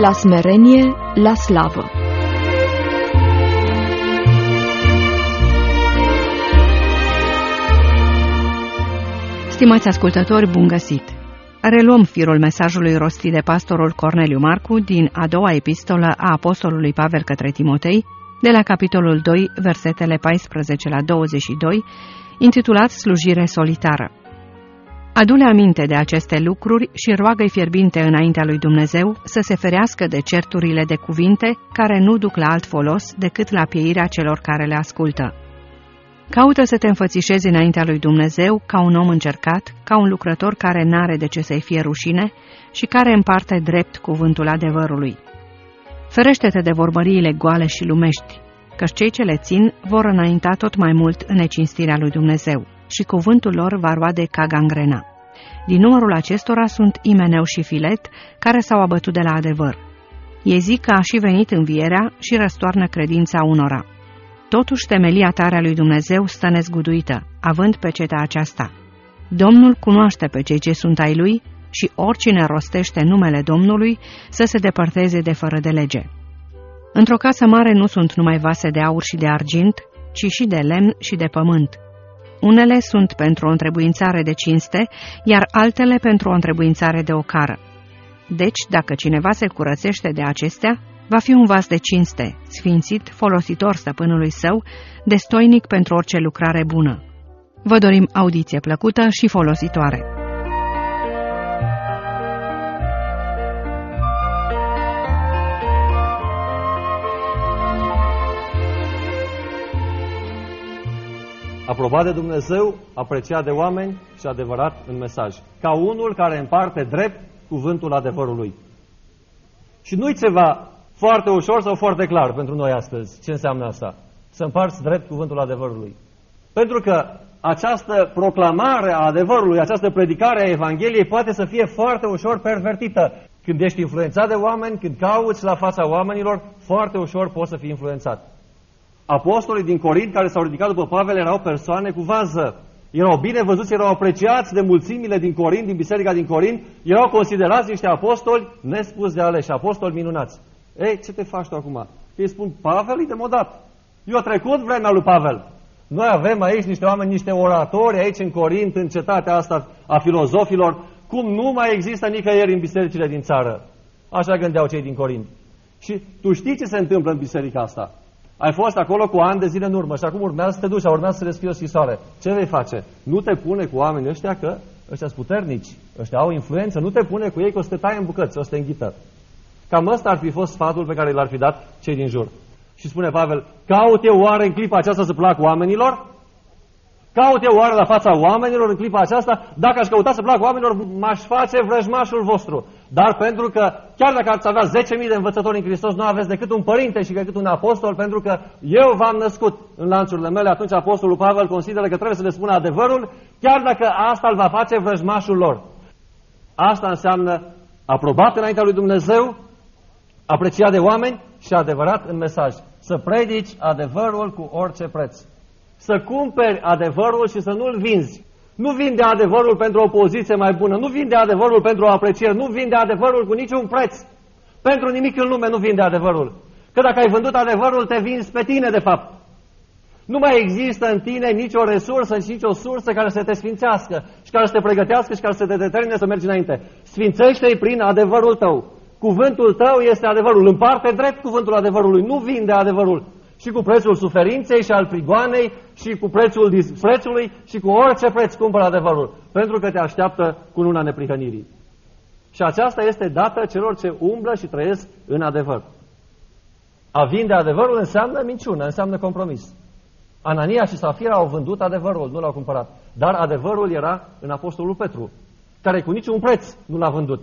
la smerenie la slavă. Stimați ascultători, bun găsit! Reluăm firul mesajului rostit de pastorul Corneliu Marcu din a doua epistolă a apostolului Pavel către Timotei, de la capitolul 2, versetele 14 la 22, intitulat Slujire solitară. Adule aminte de aceste lucruri și roagă-i fierbinte înaintea lui Dumnezeu să se ferească de certurile de cuvinte care nu duc la alt folos decât la pieirea celor care le ascultă. Caută să te înfățișezi înaintea lui Dumnezeu ca un om încercat, ca un lucrător care n-are de ce să-i fie rușine și care împarte drept cuvântul adevărului. Ferește-te de vorbăriile goale și lumești, căci cei ce le țin vor înainta tot mai mult în necinstirea lui Dumnezeu și cuvântul lor va roade ca gangrena. Din numărul acestora sunt Imeneu și Filet, care s-au abătut de la adevăr. Ei zic că a și venit învierea și răstoarnă credința unora. Totuși, temelia tare a lui Dumnezeu stă nezguduită, având pe ceta aceasta. Domnul cunoaște pe cei ce sunt ai lui și oricine rostește numele Domnului să se depărteze de fără de lege. Într-o casă mare nu sunt numai vase de aur și de argint, ci și de lemn și de pământ. Unele sunt pentru o întrebuințare de cinste, iar altele pentru o întrebuințare de ocară. Deci, dacă cineva se curățește de acestea, va fi un vas de cinste, sfințit, folositor stăpânului său, destoinic pentru orice lucrare bună. Vă dorim audiție plăcută și folositoare! Aprobat de Dumnezeu, apreciat de oameni și adevărat în mesaj. Ca unul care împarte drept cuvântul adevărului. Și nu-i ceva foarte ușor sau foarte clar pentru noi astăzi. Ce înseamnă asta? Să împarți drept cuvântul adevărului. Pentru că această proclamare a adevărului, această predicare a Evangheliei poate să fie foarte ușor pervertită. Când ești influențat de oameni, când cauți la fața oamenilor, foarte ușor poți să fii influențat. Apostolii din Corint care s-au ridicat după Pavel erau persoane cu vază. Erau bine văzuți, erau apreciați de mulțimile din Corint, din biserica din Corint, erau considerați niște apostoli nespus de aleși, apostoli minunați. Ei, ce te faci tu acum? Îi spun, Pavel e demodat. Eu a trecut vremea lui Pavel. Noi avem aici niște oameni, niște oratori aici în Corint, în cetatea asta a filozofilor, cum nu mai există nicăieri în bisericile din țară. Așa gândeau cei din Corint. Și tu știi ce se întâmplă în biserica asta. Ai fost acolo cu ani de zile în urmă și acum urmează să te duci, urmează să le scrii o scrisoare. Ce vei face? Nu te pune cu oamenii ăștia că ăștia sunt puternici, ăștia au influență, nu te pune cu ei că o să te taie în bucăți, o să te înghită. Cam ăsta ar fi fost sfatul pe care l-ar fi dat cei din jur. Și spune Pavel, caut eu oare în clipa aceasta să plac oamenilor? Caut eu oare la fața oamenilor în clipa aceasta? Dacă aș căuta să plac oamenilor, m-aș face vrăjmașul vostru. Dar pentru că, chiar dacă ați avea 10.000 de învățători în Hristos, nu aveți decât un părinte și decât un apostol, pentru că eu v-am născut în lanțurile mele, atunci apostolul Pavel consideră că trebuie să le spună adevărul, chiar dacă asta îl va face vrăjmașul lor. Asta înseamnă aprobat înaintea lui Dumnezeu, apreciat de oameni și adevărat în mesaj. Să predici adevărul cu orice preț să cumperi adevărul și să nu-l vinzi. Nu vinde adevărul pentru o poziție mai bună, nu vinde adevărul pentru o apreciere, nu vinde adevărul cu niciun preț. Pentru nimic în lume nu vinde adevărul. Că dacă ai vândut adevărul, te vinzi pe tine, de fapt. Nu mai există în tine nicio resursă și nicio sursă care să te sfințească și care să te pregătească și care să te determine să mergi înainte. Sfințește-i prin adevărul tău. Cuvântul tău este adevărul. Împarte drept cuvântul adevărului. Nu vinde adevărul și cu prețul suferinței și al prigoanei și cu prețul disprețului și cu orice preț cumpără adevărul, pentru că te așteaptă cu luna neprihănirii. Și aceasta este dată celor ce umblă și trăiesc în adevăr. A vinde adevărul înseamnă minciună, înseamnă compromis. Anania și Safira au vândut adevărul, nu l-au cumpărat. Dar adevărul era în Apostolul Petru, care cu niciun preț nu l-a vândut.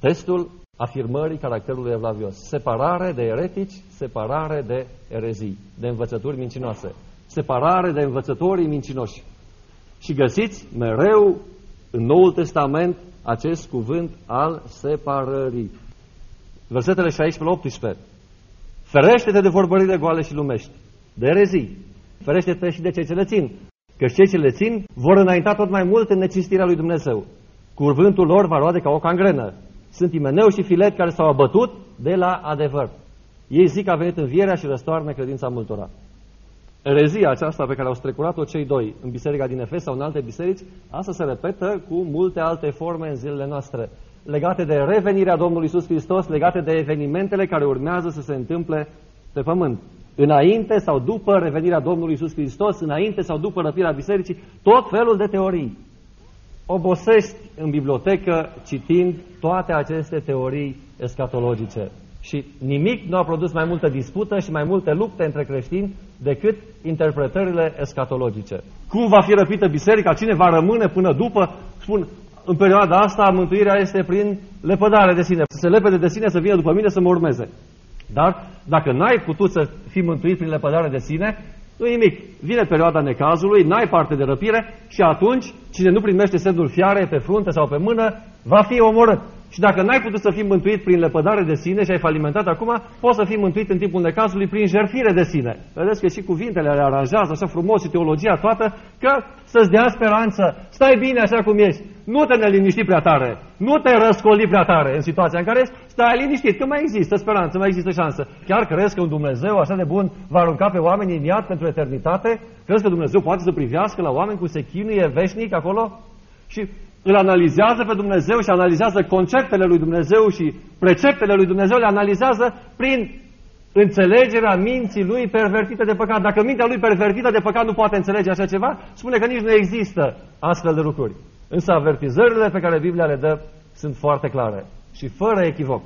Testul afirmării caracterului evlavios. Separare de eretici, separare de erezii, de învățături mincinoase. Separare de învățătorii mincinoși. Și găsiți mereu în Noul Testament acest cuvânt al separării. Versetele 16-18. Ferește-te de vorbările goale și lumești, de erezii. Ferește-te și de cei ce le țin, că cei ce le țin vor înainta tot mai mult în necinstirea lui Dumnezeu. Cuvântul lor va roade ca o cangrenă sunt Imeneu și Filet care s-au abătut de la adevăr. Ei zic că a venit învierea și răstoarnă credința multora. Erezia aceasta pe care au strecurat-o cei doi în biserica din Efes sau în alte biserici, asta se repetă cu multe alte forme în zilele noastre, legate de revenirea Domnului Isus Hristos, legate de evenimentele care urmează să se întâmple pe pământ. Înainte sau după revenirea Domnului Isus Hristos, înainte sau după răpirea bisericii, tot felul de teorii. Obosești în bibliotecă citind toate aceste teorii escatologice. Și nimic nu a produs mai multă dispută și mai multe lupte între creștini decât interpretările escatologice. Cum va fi răpită biserica? Cine va rămâne până după? Spun, în perioada asta mântuirea este prin lepădare de sine. Să se lepede de sine, să vină după mine să mă urmeze. Dar dacă n-ai putut să fii mântuit prin lepădare de sine, nu nimic. Vine perioada necazului, n-ai parte de răpire și atunci cine nu primește semnul fiare pe frunte sau pe mână va fi omorât. Și dacă n-ai putut să fii mântuit prin lepădare de sine și ai falimentat acum, poți să fii mântuit în timpul necazului prin jertfire de sine. Vedeți că și cuvintele le aranjează așa frumos și teologia toată, că să-ți dea speranță. Stai bine așa cum ești. Nu te neliniști prea tare. Nu te răscoli prea tare în situația în care ești. Stai liniștit, că mai există speranță, mai există șansă. Chiar crezi că un Dumnezeu așa de bun va arunca pe oameni în iad pentru eternitate? Crezi că Dumnezeu poate să privească la oameni cu se chinuie veșnic acolo? Și îl analizează pe Dumnezeu și analizează conceptele lui Dumnezeu și preceptele lui Dumnezeu, le analizează prin înțelegerea minții lui pervertită de păcat. Dacă mintea lui pervertită de păcat nu poate înțelege așa ceva, spune că nici nu există astfel de lucruri. Însă avertizările pe care Biblia le dă sunt foarte clare și fără echivoc.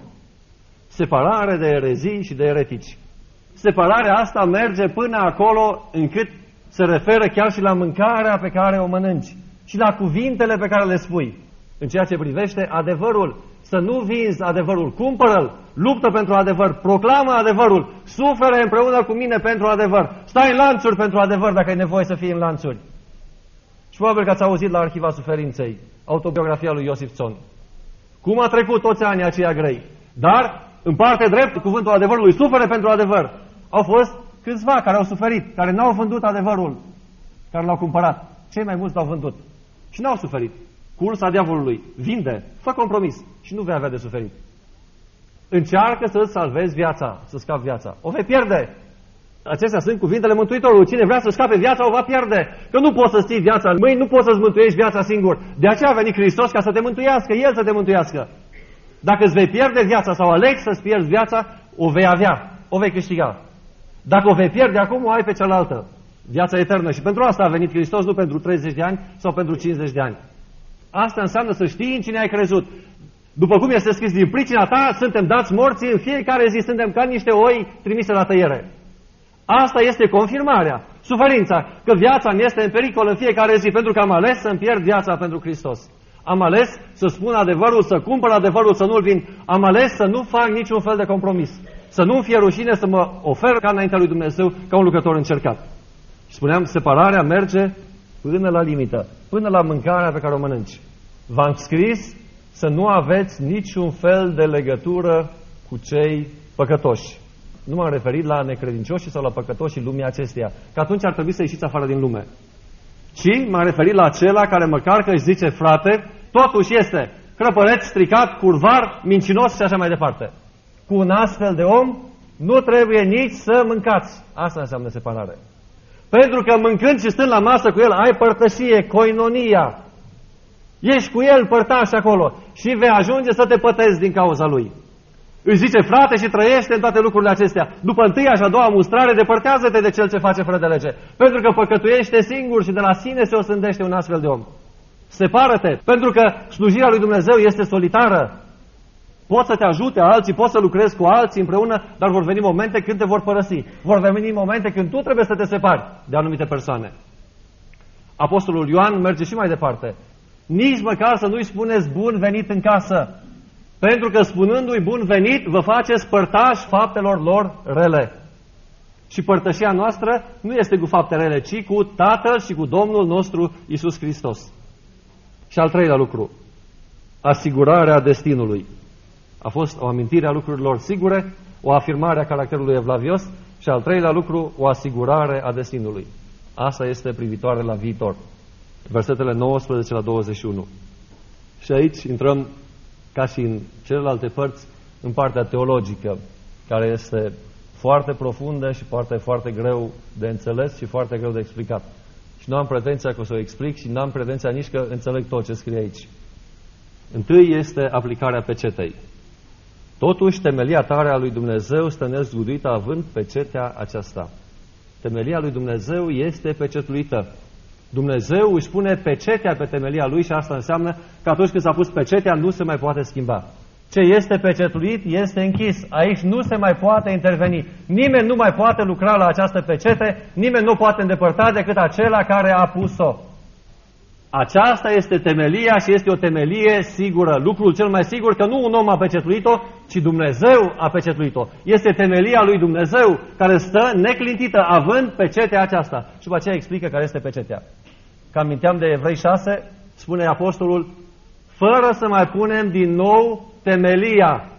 Separare de erezii și de eretici. Separarea asta merge până acolo încât se referă chiar și la mâncarea pe care o mănânci și la cuvintele pe care le spui. În ceea ce privește adevărul, să nu vinzi adevărul, cumpără-l, luptă pentru adevăr, proclamă adevărul, suferă împreună cu mine pentru adevăr, stai în lanțuri pentru adevăr dacă ai nevoie să fii în lanțuri. Și probabil că ați auzit la Arhiva Suferinței, autobiografia lui Iosif Țon. Cum a trecut toți anii aceia grei. Dar, în parte drept, cuvântul adevărului, suferă pentru adevăr. Au fost câțiva care au suferit, care n-au vândut adevărul, care l-au cumpărat. Cei mai mulți l-au vândut. Și n-au suferit. Cursa diavolului. Vinde. Fă compromis. Și nu vei avea de suferit. Încearcă să-ți salvezi viața, să scapi viața. O vei pierde. Acestea sunt cuvintele Mântuitorului. Cine vrea să scape viața, o va pierde. Că nu poți să ții viața în mâini, nu poți să-ți mântuiești viața singur. De aceea a venit Hristos ca să te mântuiască, El să te mântuiască. Dacă îți vei pierde viața sau alegi să-ți pierzi viața, o vei avea, o vei câștiga. Dacă o vei pierde acum, o ai pe cealaltă. Viața eternă. Și pentru asta a venit Hristos, nu pentru 30 de ani sau pentru 50 de ani. Asta înseamnă să știi în cine ai crezut. După cum este scris, din pricina ta suntem dați morți în fiecare zi, suntem ca niște oi trimise la tăiere. Asta este confirmarea, suferința, că viața mi este în pericol în fiecare zi, pentru că am ales să-mi pierd viața pentru Hristos. Am ales să spun adevărul, să cumpăr adevărul, să nu-l vin. Am ales să nu fac niciun fel de compromis. Să nu-mi fie rușine să mă ofer ca înaintea lui Dumnezeu, ca un lucrător încercat. Și spuneam, separarea merge până la limită, până la mâncarea pe care o mănânci. V-am scris să nu aveți niciun fel de legătură cu cei păcătoși. Nu m-am referit la necredincioși sau la păcătoșii lumii acesteia, că atunci ar trebui să ieșiți afară din lume. Ci m-am referit la acela care măcar că își zice, frate, totuși este crăpăreț, stricat, curvar, mincinos și așa mai departe. Cu un astfel de om nu trebuie nici să mâncați. Asta înseamnă separare. Pentru că mâncând și stând la masă cu el, ai părtășie, coinonia. Ești cu el părtaș acolo și vei ajunge să te pătezi din cauza lui. Își zice, frate, și trăiește în toate lucrurile acestea. După întâia și a doua mustrare, depărtează-te de cel ce face fără de lege. Pentru că păcătuiește singur și de la sine se osândește un astfel de om. Separă-te, pentru că slujirea lui Dumnezeu este solitară. Poți să te ajute alții, poți să lucrezi cu alții împreună, dar vor veni momente când te vor părăsi. Vor veni momente când tu trebuie să te separi de anumite persoane. Apostolul Ioan merge și mai departe. Nici măcar să nu-i spuneți bun venit în casă, pentru că spunându-i bun venit, vă faceți părtași faptelor lor rele. Și părtășia noastră nu este cu fapte rele, ci cu Tatăl și cu Domnul nostru Isus Hristos. Și al treilea lucru, asigurarea destinului. A fost o amintire a lucrurilor sigure, o afirmare a caracterului evlavios și al treilea lucru, o asigurare a destinului. Asta este privitoare la viitor. Versetele 19 la 21. Și aici intrăm ca și în celelalte părți, în partea teologică, care este foarte profundă și foarte, foarte greu de înțeles și foarte greu de explicat. Și nu am pretenția că o să o explic și nu am pretenția nici că înțeleg tot ce scrie aici. Întâi este aplicarea pecetei. Totuși, temelia tare a lui Dumnezeu stă nezguduită având pecetea aceasta. Temelia lui Dumnezeu este pecetuită. Dumnezeu își pune pecetea pe temelia lui și asta înseamnă că atunci când s-a pus pecetea nu se mai poate schimba. Ce este pecetuit este închis. Aici nu se mai poate interveni. Nimeni nu mai poate lucra la această pecete, nimeni nu poate îndepărta decât acela care a pus-o. Aceasta este temelia și este o temelie sigură. Lucrul cel mai sigur că nu un om a pecetuit-o, ci Dumnezeu a pecetuit-o. Este temelia lui Dumnezeu care stă neclintită, având pecetea aceasta. Și după aceea explică care este pecetea. Că aminteam de Evrei 6, spune apostolul, fără să mai punem din nou temelia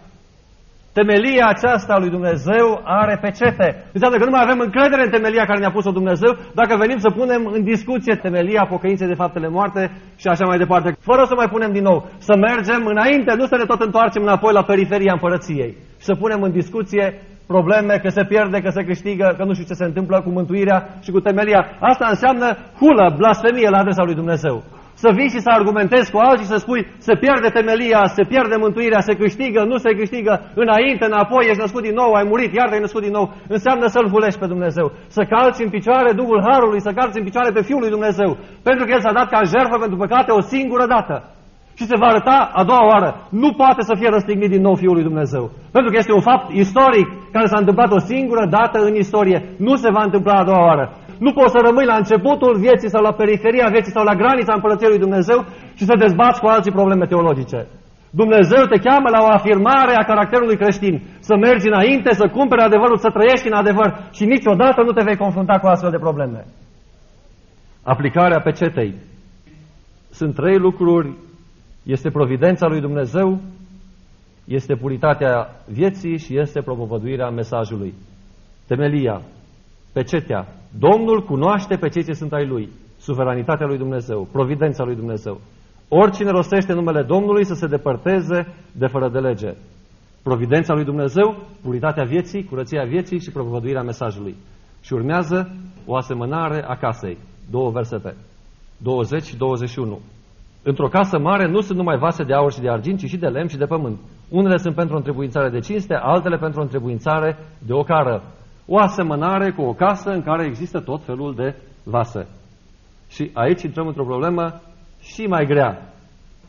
Temelia aceasta lui Dumnezeu are pecete. Înseamnă că nu mai avem încredere în temelia care ne-a pus-o Dumnezeu dacă venim să punem în discuție temelia pocăinței de faptele moarte și așa mai departe. Fără să mai punem din nou. Să mergem înainte, nu să ne tot întoarcem înapoi la periferia împărăției. Și să punem în discuție probleme, că se pierde, că se câștigă, că nu știu ce se întâmplă cu mântuirea și cu temelia. Asta înseamnă hulă, blasfemie la adresa lui Dumnezeu să vii și să argumentezi cu alții, să spui se pierde temelia, se pierde mântuirea, se câștigă, nu se câștigă, înainte, înapoi, ești născut din nou, ai murit, iar te-ai născut din nou, înseamnă să-L hulești pe Dumnezeu, să calci în picioare Duhul Harului, să calci în picioare pe Fiul lui Dumnezeu, pentru că El s-a dat ca jertfă pentru păcate o singură dată. Și se va arăta a doua oară. Nu poate să fie răstignit din nou Fiul lui Dumnezeu. Pentru că este un fapt istoric care s-a întâmplat o singură dată în istorie. Nu se va întâmpla a doua oară. Nu poți să rămâi la începutul vieții sau la periferia vieții sau la granița împărăției lui Dumnezeu și să dezbați cu alții probleme teologice. Dumnezeu te cheamă la o afirmare a caracterului creștin. Să mergi înainte, să cumperi adevărul, să trăiești în adevăr și niciodată nu te vei confrunta cu astfel de probleme. Aplicarea pecetei. Sunt trei lucruri. Este providența lui Dumnezeu, este puritatea vieții și este propovăduirea mesajului. Temelia, pecetea, Domnul cunoaște pe cei ce sunt ai Lui, suveranitatea lui Dumnezeu, providența lui Dumnezeu. Oricine rostește numele Domnului să se depărteze de fără de lege. Providența lui Dumnezeu, puritatea vieții, curăția vieții și propovăduirea mesajului. Și urmează o asemănare a casei. Două versete. 20 și 21. Într-o casă mare nu sunt numai vase de aur și de argint, ci și de lemn și de pământ. Unele sunt pentru o întrebuințare de cinste, altele pentru o întrebuințare de ocară o asemănare cu o casă în care există tot felul de vase. Și aici intrăm într-o problemă și mai grea.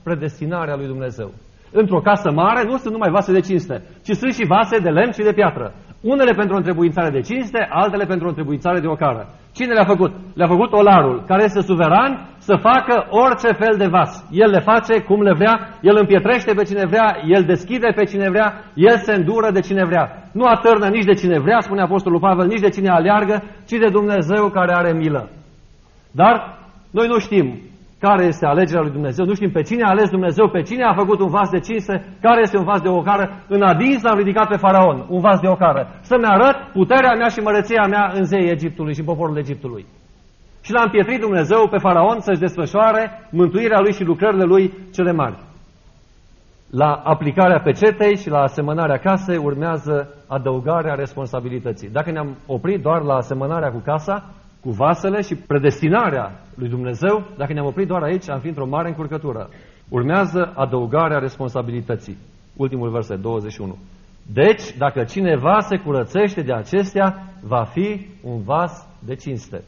Predestinarea lui Dumnezeu. Într-o casă mare nu sunt numai vase de cinste, ci sunt și vase de lemn și de piatră. Unele pentru o întrebuințare de cinste, altele pentru o întrebuințare de ocară. Cine le-a făcut? Le-a făcut olarul, care este suveran să facă orice fel de vas. El le face cum le vrea, el împietrește pe cine vrea, el deschide pe cine vrea, el se îndură de cine vrea. Nu atârnă nici de cine vrea, spune Apostolul Pavel, nici de cine aleargă, ci de Dumnezeu care are milă. Dar noi nu știm care este alegerea lui Dumnezeu. Nu știm pe cine a ales Dumnezeu, pe cine a făcut un vas de cinste, care este un vas de ocară. În adins l-am ridicat pe faraon, un vas de ocară. Să-mi arăt puterea mea și mărăția mea în zei Egiptului și în poporul Egiptului. Și l-a împietrit Dumnezeu pe faraon să-și desfășoare mântuirea lui și lucrările lui cele mari. La aplicarea pecetei și la asemănarea casei urmează adăugarea responsabilității. Dacă ne-am oprit doar la asemănarea cu casa, cu vasele și predestinarea lui Dumnezeu, dacă ne-am oprit doar aici, am fi într-o mare încurcătură. Urmează adăugarea responsabilității. Ultimul verset, 21. Deci, dacă cineva se curățește de acestea, va fi un vas de cinste.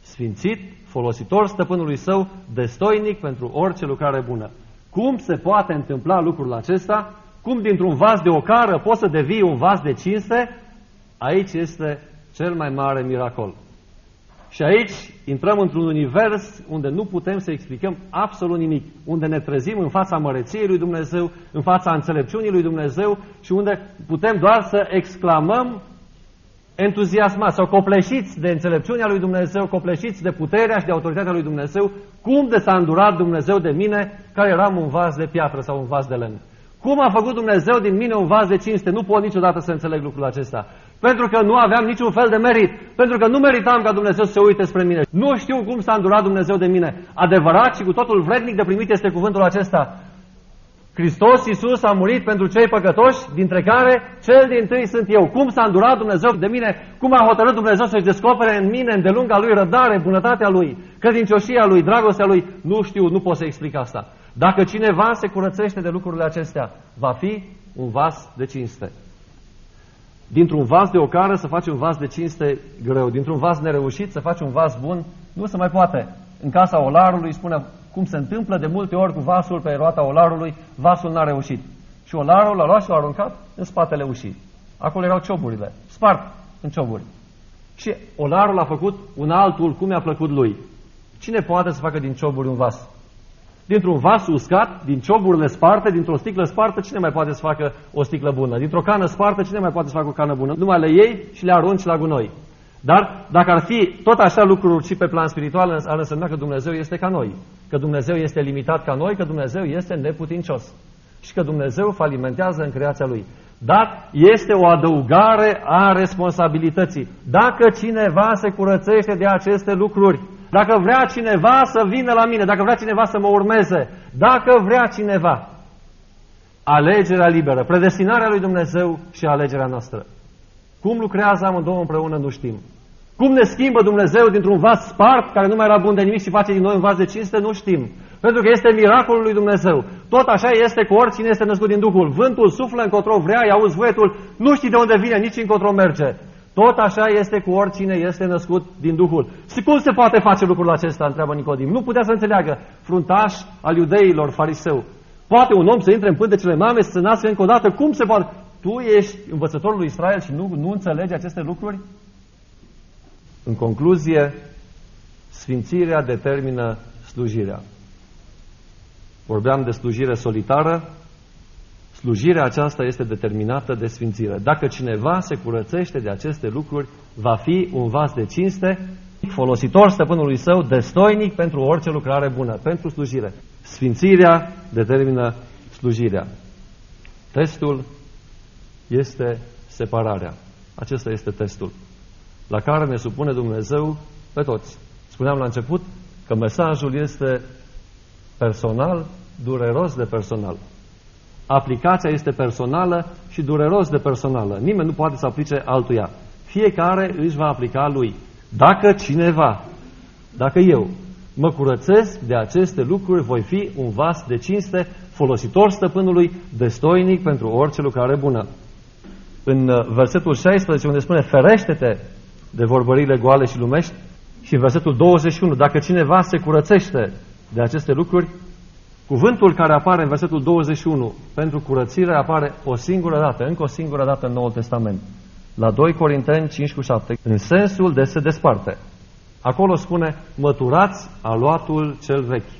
Sfințit, folositor stăpânului său, destoinic pentru orice lucrare bună. Cum se poate întâmpla lucrul acesta? Cum dintr-un vas de ocară poți să devii un vas de cinste? Aici este cel mai mare miracol. Și aici intrăm într-un univers unde nu putem să explicăm absolut nimic, unde ne trezim în fața măreției lui Dumnezeu, în fața înțelepciunii lui Dumnezeu și unde putem doar să exclamăm entuziasmați sau copleșiți de înțelepciunea lui Dumnezeu, copleșiți de puterea și de autoritatea lui Dumnezeu, cum de s-a îndurat Dumnezeu de mine, care eram un vas de piatră sau un vas de lemn. Cum a făcut Dumnezeu din mine un vas de cinste? Nu pot niciodată să înțeleg lucrul acesta. Pentru că nu aveam niciun fel de merit. Pentru că nu meritam ca Dumnezeu să se uite spre mine. Nu știu cum s-a îndurat Dumnezeu de mine. Adevărat și cu totul vrednic de primit este cuvântul acesta. Hristos Iisus a murit pentru cei păcătoși, dintre care cel din tâi sunt eu. Cum s-a îndurat Dumnezeu de mine? Cum a hotărât Dumnezeu să-și descopere în mine, în delunga lui răbdare, bunătatea lui, credincioșia lui, dragostea lui? Nu știu, nu pot să explic asta. Dacă cineva se curățește de lucrurile acestea, va fi un vas de cinste. Dintr-un vas de ocară să faci un vas de cinste greu. Dintr-un vas nereușit să faci un vas bun, nu se mai poate. În casa olarului spune cum se întâmplă de multe ori cu vasul pe roata olarului, vasul n-a reușit. Și olarul l-a luat și l-a aruncat în spatele ușii. Acolo erau cioburile, spart în cioburi. Și olarul a făcut un altul cum i-a plăcut lui. Cine poate să facă din cioburi un vas? Dintr-un vas uscat, din cioburile sparte, dintr-o sticlă spartă, cine mai poate să facă o sticlă bună? Dintr-o cană spartă, cine mai poate să facă o cană bună? Numai le iei și le arunci la gunoi. Dar dacă ar fi tot așa lucruri și pe plan spiritual, ar însemna că Dumnezeu este ca noi, că Dumnezeu este limitat ca noi, că Dumnezeu este neputincios și că Dumnezeu falimentează în creația Lui. Dar este o adăugare a responsabilității. Dacă cineva se curățește de aceste lucruri, dacă vrea cineva să vină la mine, dacă vrea cineva să mă urmeze, dacă vrea cineva, alegerea liberă, predestinarea lui Dumnezeu și alegerea noastră. Cum lucrează amândouă împreună nu știm. Cum ne schimbă Dumnezeu dintr-un vas spart, care nu mai era bun de nimic și face din noi un vas de cinste, nu știm. Pentru că este miracolul lui Dumnezeu. Tot așa este cu oricine este născut din Duhul. Vântul suflă încotro vrea, îi auzi voietul, nu știi de unde vine, nici încotro merge. Tot așa este cu oricine este născut din Duhul. Și cum se poate face lucrul acesta, întreabă Nicodim. Nu putea să înțeleagă fruntaș al iudeilor, fariseu. Poate un om să intre în pântecele mame, să se nască încă o dată? Cum se poate? Tu ești învățătorul lui Israel și nu, nu înțelegi aceste lucruri? În concluzie, sfințirea determină slujirea. Vorbeam de slujire solitară, slujirea aceasta este determinată de sfințire. Dacă cineva se curățește de aceste lucruri, va fi un vas de cinste, folositor stăpânului său, destoinic pentru orice lucrare bună, pentru slujire. Sfințirea determină slujirea. Testul este separarea. Acesta este testul la care ne supune Dumnezeu pe toți. Spuneam la început că mesajul este personal, dureros de personal. Aplicația este personală și dureros de personală. Nimeni nu poate să aplice altuia. Fiecare își va aplica lui. Dacă cineva, dacă eu, mă curățesc de aceste lucruri, voi fi un vas de cinste, folositor stăpânului, destoinic pentru orice lucrare bună. În uh, versetul 16, unde spune, ferește-te de vorbările goale și lumești, și în versetul 21, dacă cineva se curățește de aceste lucruri, cuvântul care apare în versetul 21 pentru curățire apare o singură dată, încă o singură dată în Noul Testament. La 2 Corinteni 5 cu 7, în sensul de se desparte. Acolo spune, măturați aluatul cel vechi.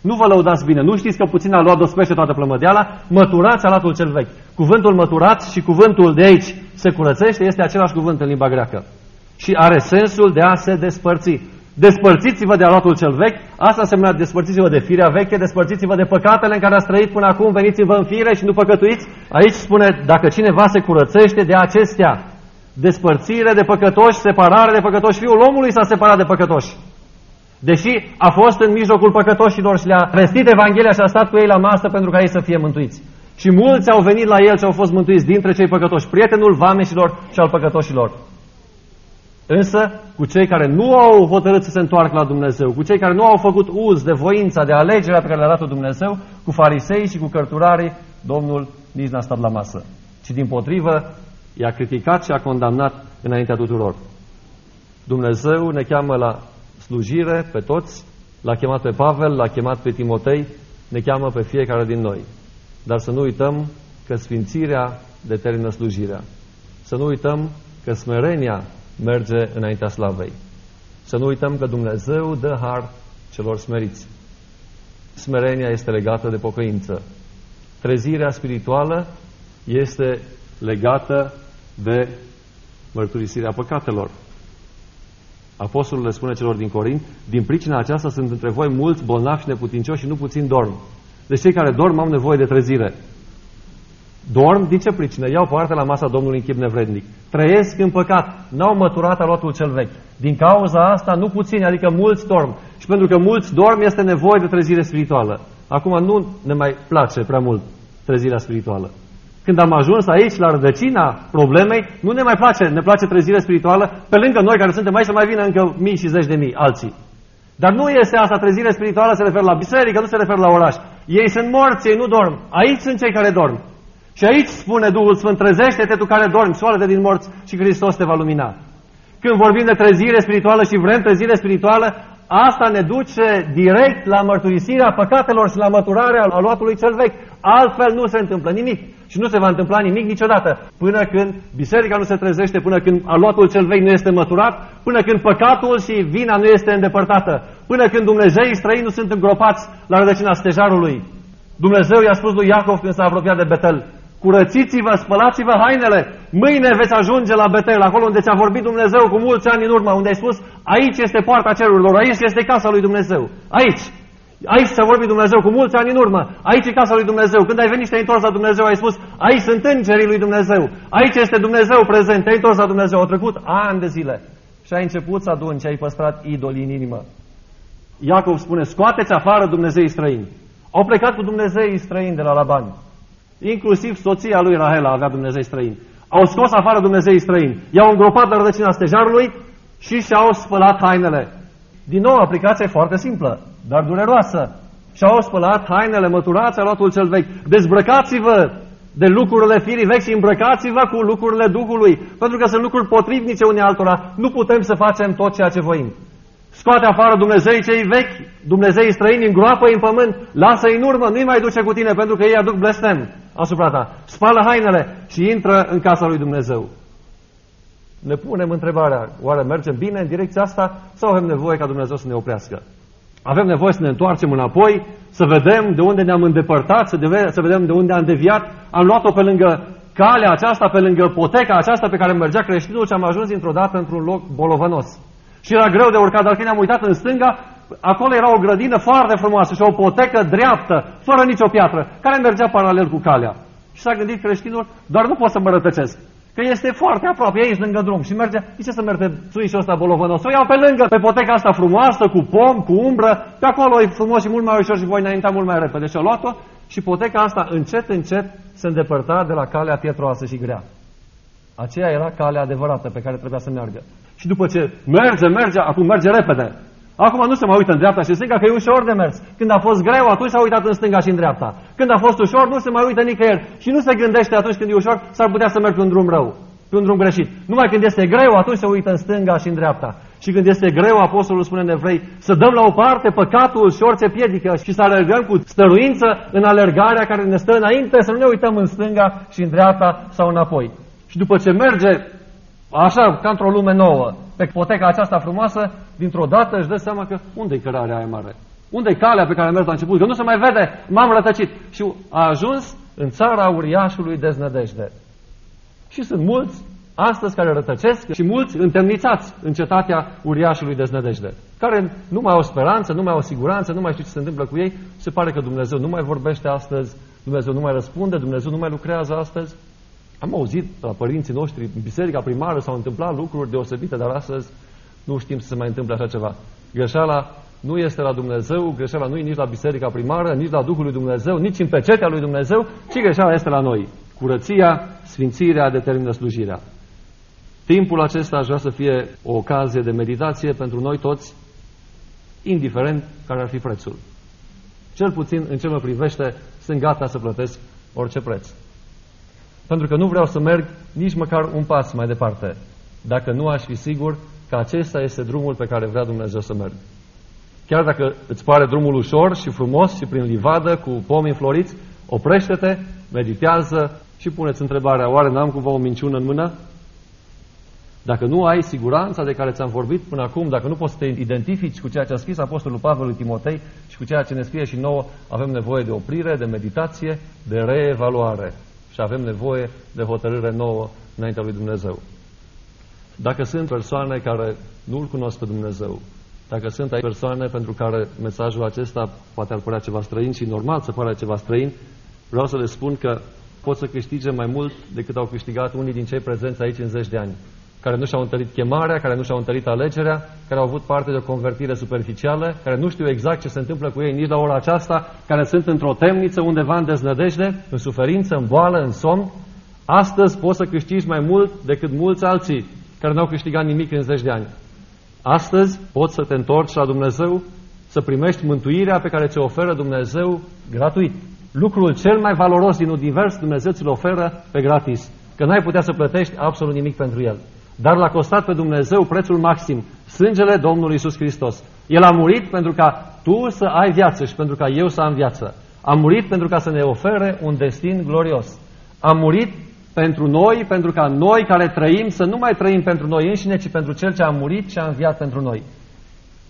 Nu vă lăudați bine, nu știți că puțin aluat dospește toată plămădeala, măturați aluatul cel vechi. Cuvântul măturați și cuvântul de aici se curățește este același cuvânt în limba greacă și are sensul de a se despărți. Despărțiți-vă de aluatul cel vechi, asta înseamnă despărțiți-vă de firea veche, despărțiți-vă de păcatele în care ați trăit până acum, veniți-vă în fire și nu păcătuiți. Aici spune, dacă cineva se curățește de acestea, despărțire de păcătoși, separare de păcătoși, fiul omului s-a separat de păcătoși. Deși a fost în mijlocul păcătoșilor și le-a vestit Evanghelia și a stat cu ei la masă pentru ca ei să fie mântuiți. Și mulți au venit la el și au fost mântuiți dintre cei păcătoși, prietenul vameșilor și al păcătoșilor. Însă, cu cei care nu au hotărât să se întoarcă la Dumnezeu, cu cei care nu au făcut uz de voința, de alegerea pe care le-a dat Dumnezeu, cu farisei și cu cărturarii, Domnul nici n-a stat la masă. Ci din potrivă, i-a criticat și a condamnat înaintea tuturor. Dumnezeu ne cheamă la slujire pe toți, l-a chemat pe Pavel, l-a chemat pe Timotei, ne cheamă pe fiecare din noi. Dar să nu uităm că sfințirea determină slujirea. Să nu uităm că smerenia merge înaintea slavei. Să nu uităm că Dumnezeu dă har celor smeriți. Smerenia este legată de pocăință. Trezirea spirituală este legată de mărturisirea păcatelor. Apostolul le spune celor din Corint, din pricina aceasta sunt între voi mulți bolnavi și neputincioși și nu puțin dorm. Deci cei care dorm au nevoie de trezire. Dorm, din ce pricină? Iau parte la masa Domnului în chip nevrednic. Trăiesc în păcat, n-au măturat aluatul cel vechi. Din cauza asta, nu puțini, adică mulți dorm. Și pentru că mulți dorm, este nevoie de trezire spirituală. Acum nu ne mai place prea mult trezirea spirituală. Când am ajuns aici, la rădăcina problemei, nu ne mai place, ne place trezirea spirituală, pe lângă noi care suntem aici să mai vină încă mii și zeci de mii alții. Dar nu este asta, trezire spirituală se referă la biserică, nu se referă la oraș. Ei sunt morți, ei nu dorm. Aici sunt cei care dorm. Și aici spune Duhul Sfânt, trezește-te tu care dormi, soarele din morți și Hristos te va lumina. Când vorbim de trezire spirituală și vrem trezire spirituală, asta ne duce direct la mărturisirea păcatelor și la măturarea aluatului cel vechi. Altfel nu se întâmplă nimic. Și nu se va întâmpla nimic niciodată până când biserica nu se trezește, până când aluatul cel vechi nu este măturat, până când păcatul și vina nu este îndepărtată, până când Dumnezeii străini nu sunt îngropați la rădăcina stejarului. Dumnezeu i-a spus lui Iacov când s-a apropiat de Betel, curățiți-vă, spălați-vă hainele, mâine veți ajunge la Betel, acolo unde ți-a vorbit Dumnezeu cu mulți ani în urmă, unde ai spus, aici este poarta cerurilor, aici este casa lui Dumnezeu, aici. Aici ți-a vorbit Dumnezeu cu mulți ani în urmă. Aici e casa lui Dumnezeu. Când ai venit și te-ai întors la Dumnezeu, ai spus, aici sunt îngerii lui Dumnezeu. Aici este Dumnezeu prezent. Te-ai întors la Dumnezeu. Au trecut ani de zile. Și ai început să aduni și ai păstrat idolii în inimă. Iacov spune, scoateți afară Dumnezei străini. Au plecat cu Dumnezei străini de la Laban. Inclusiv soția lui Rahela avea Dumnezei străini. Au scos afară Dumnezei străini. I-au îngropat la rădăcina stejarului și și-au spălat hainele. Din nou, aplicația e foarte simplă, dar dureroasă. Și-au spălat hainele, măturați aluatul cel vechi. Dezbrăcați-vă de lucrurile firii vechi și îmbrăcați-vă cu lucrurile Duhului. Pentru că sunt lucruri potrivnice unii altora. Nu putem să facem tot ceea ce voim. Scoate afară Dumnezei cei vechi, Dumnezei străini, îngroapă-i în pământ, lasă-i în urmă, nu-i mai duce cu tine pentru că ei aduc blestem asupra ta. Spală hainele și intră în casa lui Dumnezeu. Ne punem întrebarea, oare mergem bine în direcția asta sau avem nevoie ca Dumnezeu să ne oprească? Avem nevoie să ne întoarcem înapoi, să vedem de unde ne-am îndepărtat, să, deve, să vedem de unde am deviat. Am luat-o pe lângă calea aceasta, pe lângă poteca aceasta pe care mergea creștinul și am ajuns dintr-o dată într-un loc bolovănos. Și era greu de urcat, dar când am uitat în stânga, acolo era o grădină foarte frumoasă și o potecă dreaptă, fără nicio piatră, care mergea paralel cu calea. Și s-a gândit creștinul, doar nu pot să mă rătăcesc. Că este foarte aproape, aici lângă drum. Și merge, de ce să merge țuișul ăsta bolovănos? O iau pe lângă, pe poteca asta frumoasă, cu pom, cu umbră, pe acolo e frumos și mult mai ușor și voi înainta mult mai repede. Și-o luat-o și poteca asta încet, încet se îndepărta de la calea pietroasă și grea. Aceea era calea adevărată pe care trebuia să meargă. Și după ce merge, merge, acum merge repede. Acum nu se mai uită în dreapta și în stânga că e ușor de mers. Când a fost greu, atunci s-a uitat în stânga și în dreapta. Când a fost ușor, nu se mai uită nicăieri. Și nu se gândește atunci când e ușor, s-ar putea să merg pe un drum rău, pe un drum greșit. Numai când este greu, atunci se uită în stânga și în dreapta. Și când este greu, apostolul spune în evrei, să dăm la o parte păcatul și orice piedică și să alergăm cu stăruință în alergarea care ne stă înainte, să nu ne uităm în stânga și în dreapta sau înapoi. Și după ce merge așa, ca într-o lume nouă, pe poteca aceasta frumoasă, dintr-o dată își dă seama că unde-i cărarea aia mare? Unde-i calea pe care a mers la început? Că nu se mai vede, m-am rătăcit. Și a ajuns în țara uriașului deznădejde. Și sunt mulți astăzi care rătăcesc și mulți întemnițați în cetatea uriașului deznădejde, care nu mai au speranță, nu mai au siguranță, nu mai știu ce se întâmplă cu ei. Se pare că Dumnezeu nu mai vorbește astăzi, Dumnezeu nu mai răspunde, Dumnezeu nu mai lucrează astăzi. Am auzit la părinții noștri, în biserica primară s-au întâmplat lucruri deosebite, dar astăzi nu știm să se mai întâmple așa ceva. Greșeala nu este la Dumnezeu, greșeala nu e nici la biserica primară, nici la Duhul lui Dumnezeu, nici în pecetea lui Dumnezeu, ci greșeala este la noi. Curăția, sfințirea determină slujirea. Timpul acesta aș vrea să fie o ocazie de meditație pentru noi toți, indiferent care ar fi prețul. Cel puțin, în ce mă privește, sunt gata să plătesc orice preț pentru că nu vreau să merg nici măcar un pas mai departe, dacă nu aș fi sigur că acesta este drumul pe care vrea Dumnezeu să merg. Chiar dacă îți pare drumul ușor și frumos și prin livadă cu pomi înfloriți, oprește-te, meditează și puneți întrebarea, oare n-am cumva o minciună în mână? Dacă nu ai siguranța de care ți-am vorbit până acum, dacă nu poți să te identifici cu ceea ce a scris Apostolul Pavel lui Timotei și cu ceea ce ne scrie și nouă, avem nevoie de oprire, de meditație, de reevaluare și avem nevoie de hotărâre nouă înaintea lui Dumnezeu. Dacă sunt persoane care nu-L cunosc pe Dumnezeu, dacă sunt aici persoane pentru care mesajul acesta poate ar părea ceva străin și normal să pare ceva străin, vreau să le spun că pot să câștige mai mult decât au câștigat unii din cei prezenți aici în zeci de ani. Care nu și-au întărit chemarea, care nu și-au întărit alegerea, care au avut parte de o convertire superficială, care nu știu exact ce se întâmplă cu ei nici la ora aceasta, care sunt într-o temniță undeva în deznădejde, în suferință, în boală, în somn. Astăzi poți să câștigi mai mult decât mulți alții care n-au câștigat nimic în zeci de ani. Astăzi poți să te întorci la Dumnezeu, să primești mântuirea pe care ți-o oferă Dumnezeu gratuit. Lucrul cel mai valoros din univers Dumnezeu ți-l oferă pe gratis, că n-ai putea să plătești absolut nimic pentru el. Dar l-a costat pe Dumnezeu prețul maxim, sângele Domnului Isus Hristos. El a murit pentru ca tu să ai viață și pentru ca eu să am viață. A murit pentru ca să ne ofere un destin glorios. A murit pentru noi, pentru ca noi care trăim să nu mai trăim pentru noi înșine, ci pentru Cel ce a murit și a înviat pentru noi.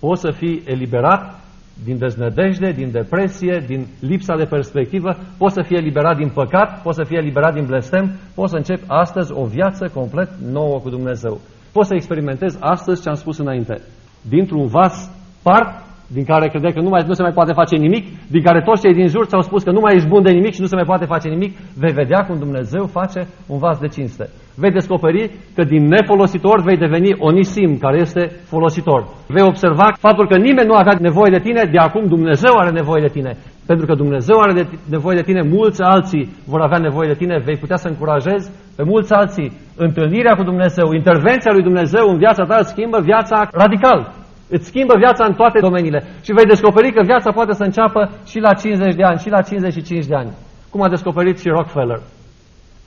Poți să fii eliberat din deznădejde, din depresie, din lipsa de perspectivă, poți să fie eliberat din păcat, poți să fie eliberat din blestem, poți să începi astăzi o viață complet nouă cu Dumnezeu. Poți să experimentezi astăzi ce am spus înainte. Dintr-un vas part din care credea că nu, mai, nu se mai poate face nimic, din care toți cei din jur ți-au spus că nu mai ești bun de nimic și nu se mai poate face nimic, vei vedea cum Dumnezeu face un vas de cinste. Vei descoperi că din nefolositor vei deveni onisim, care este folositor. Vei observa faptul că nimeni nu avea nevoie de tine, de acum Dumnezeu are nevoie de tine. Pentru că Dumnezeu are de, nevoie de tine, mulți alții vor avea nevoie de tine, vei putea să încurajezi pe mulți alții. Întâlnirea cu Dumnezeu, intervenția lui Dumnezeu în viața ta schimbă viața radical. Îți schimbă viața în toate domeniile și vei descoperi că viața poate să înceapă și la 50 de ani, și la 55 de ani. Cum a descoperit și Rockefeller.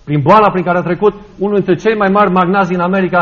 Prin boala prin care a trecut unul dintre cei mai mari magnazi în America,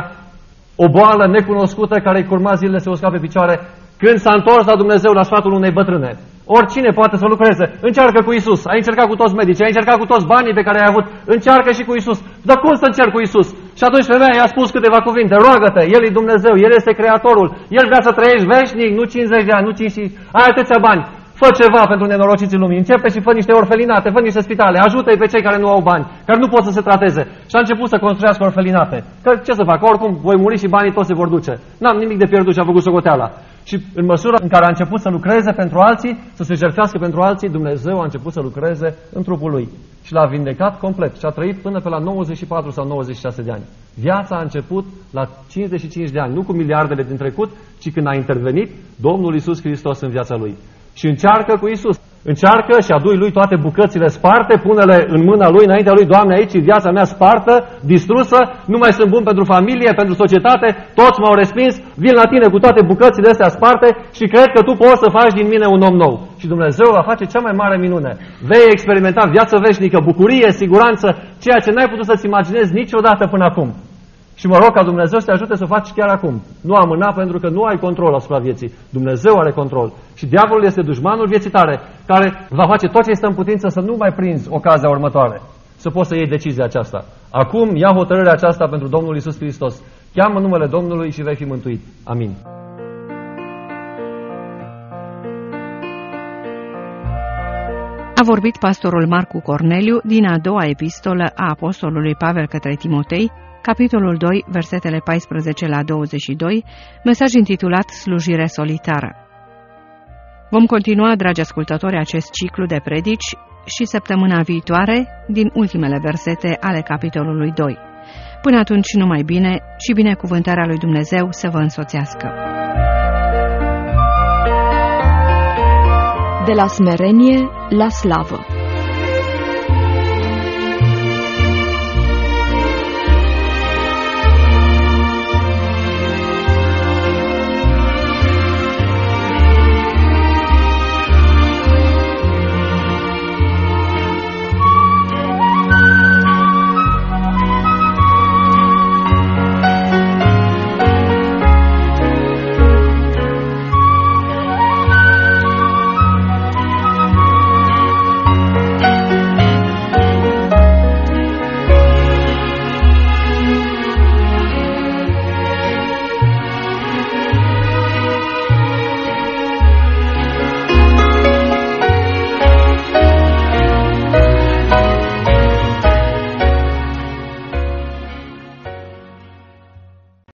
o boală necunoscută care îi curma zilele să o scape pe picioare, când s-a întors la Dumnezeu la sfatul unei bătrâne. Oricine poate să lucreze. Încearcă cu Isus. Ai încercat cu toți medici, ai încercat cu toți banii pe care ai avut. Încearcă și cu Isus. Dar cum să încerc cu Isus? Și atunci femeia i-a spus câteva cuvinte. Roagă-te, El e Dumnezeu, El este Creatorul. El vrea să trăiești veșnic, nu 50 de ani, nu 50. Ai atâția bani. Fă ceva pentru nenorociții lumii. Începe și fă niște orfelinate, fă niște spitale. Ajută-i pe cei care nu au bani, care nu pot să se trateze. Și a început să construiască orfelinate. Că ce să fac? Oricum voi muri și banii toți se vor duce. N-am nimic de pierdut și a făcut socoteala. Și în măsura în care a început să lucreze pentru alții, să se jertfească pentru alții, Dumnezeu a început să lucreze în trupul lui. Și l-a vindecat complet și a trăit până pe la 94 sau 96 de ani. Viața a început la 55 de ani, nu cu miliardele din trecut, ci când a intervenit Domnul Isus Hristos în viața lui și încearcă cu Isus. Încearcă și adui lui toate bucățile sparte, pune-le în mâna lui, înaintea lui, Doamne, aici e viața mea spartă, distrusă, nu mai sunt bun pentru familie, pentru societate, toți m-au respins, vin la tine cu toate bucățile astea sparte și cred că tu poți să faci din mine un om nou. Și Dumnezeu va face cea mai mare minune. Vei experimenta viață veșnică, bucurie, siguranță, ceea ce n-ai putut să-ți imaginezi niciodată până acum. Și mă rog ca Dumnezeu să te ajute să o faci chiar acum. Nu amâna pentru că nu ai control asupra vieții. Dumnezeu are control. Și diavolul este dușmanul vieții tare, care va face tot ce este în putință să nu mai prinzi ocazia următoare. Să poți să iei decizia aceasta. Acum ia hotărârea aceasta pentru Domnul Isus Hristos. Cheamă numele Domnului și vei fi mântuit. Amin. A vorbit pastorul Marcu Corneliu din a doua epistolă a apostolului Pavel către Timotei, capitolul 2, versetele 14 la 22, mesaj intitulat Slujire solitară. Vom continua, dragi ascultători, acest ciclu de predici și săptămâna viitoare din ultimele versete ale capitolului 2. Până atunci, numai bine și binecuvântarea lui Dumnezeu să vă însoțească. De la smerenie la slavă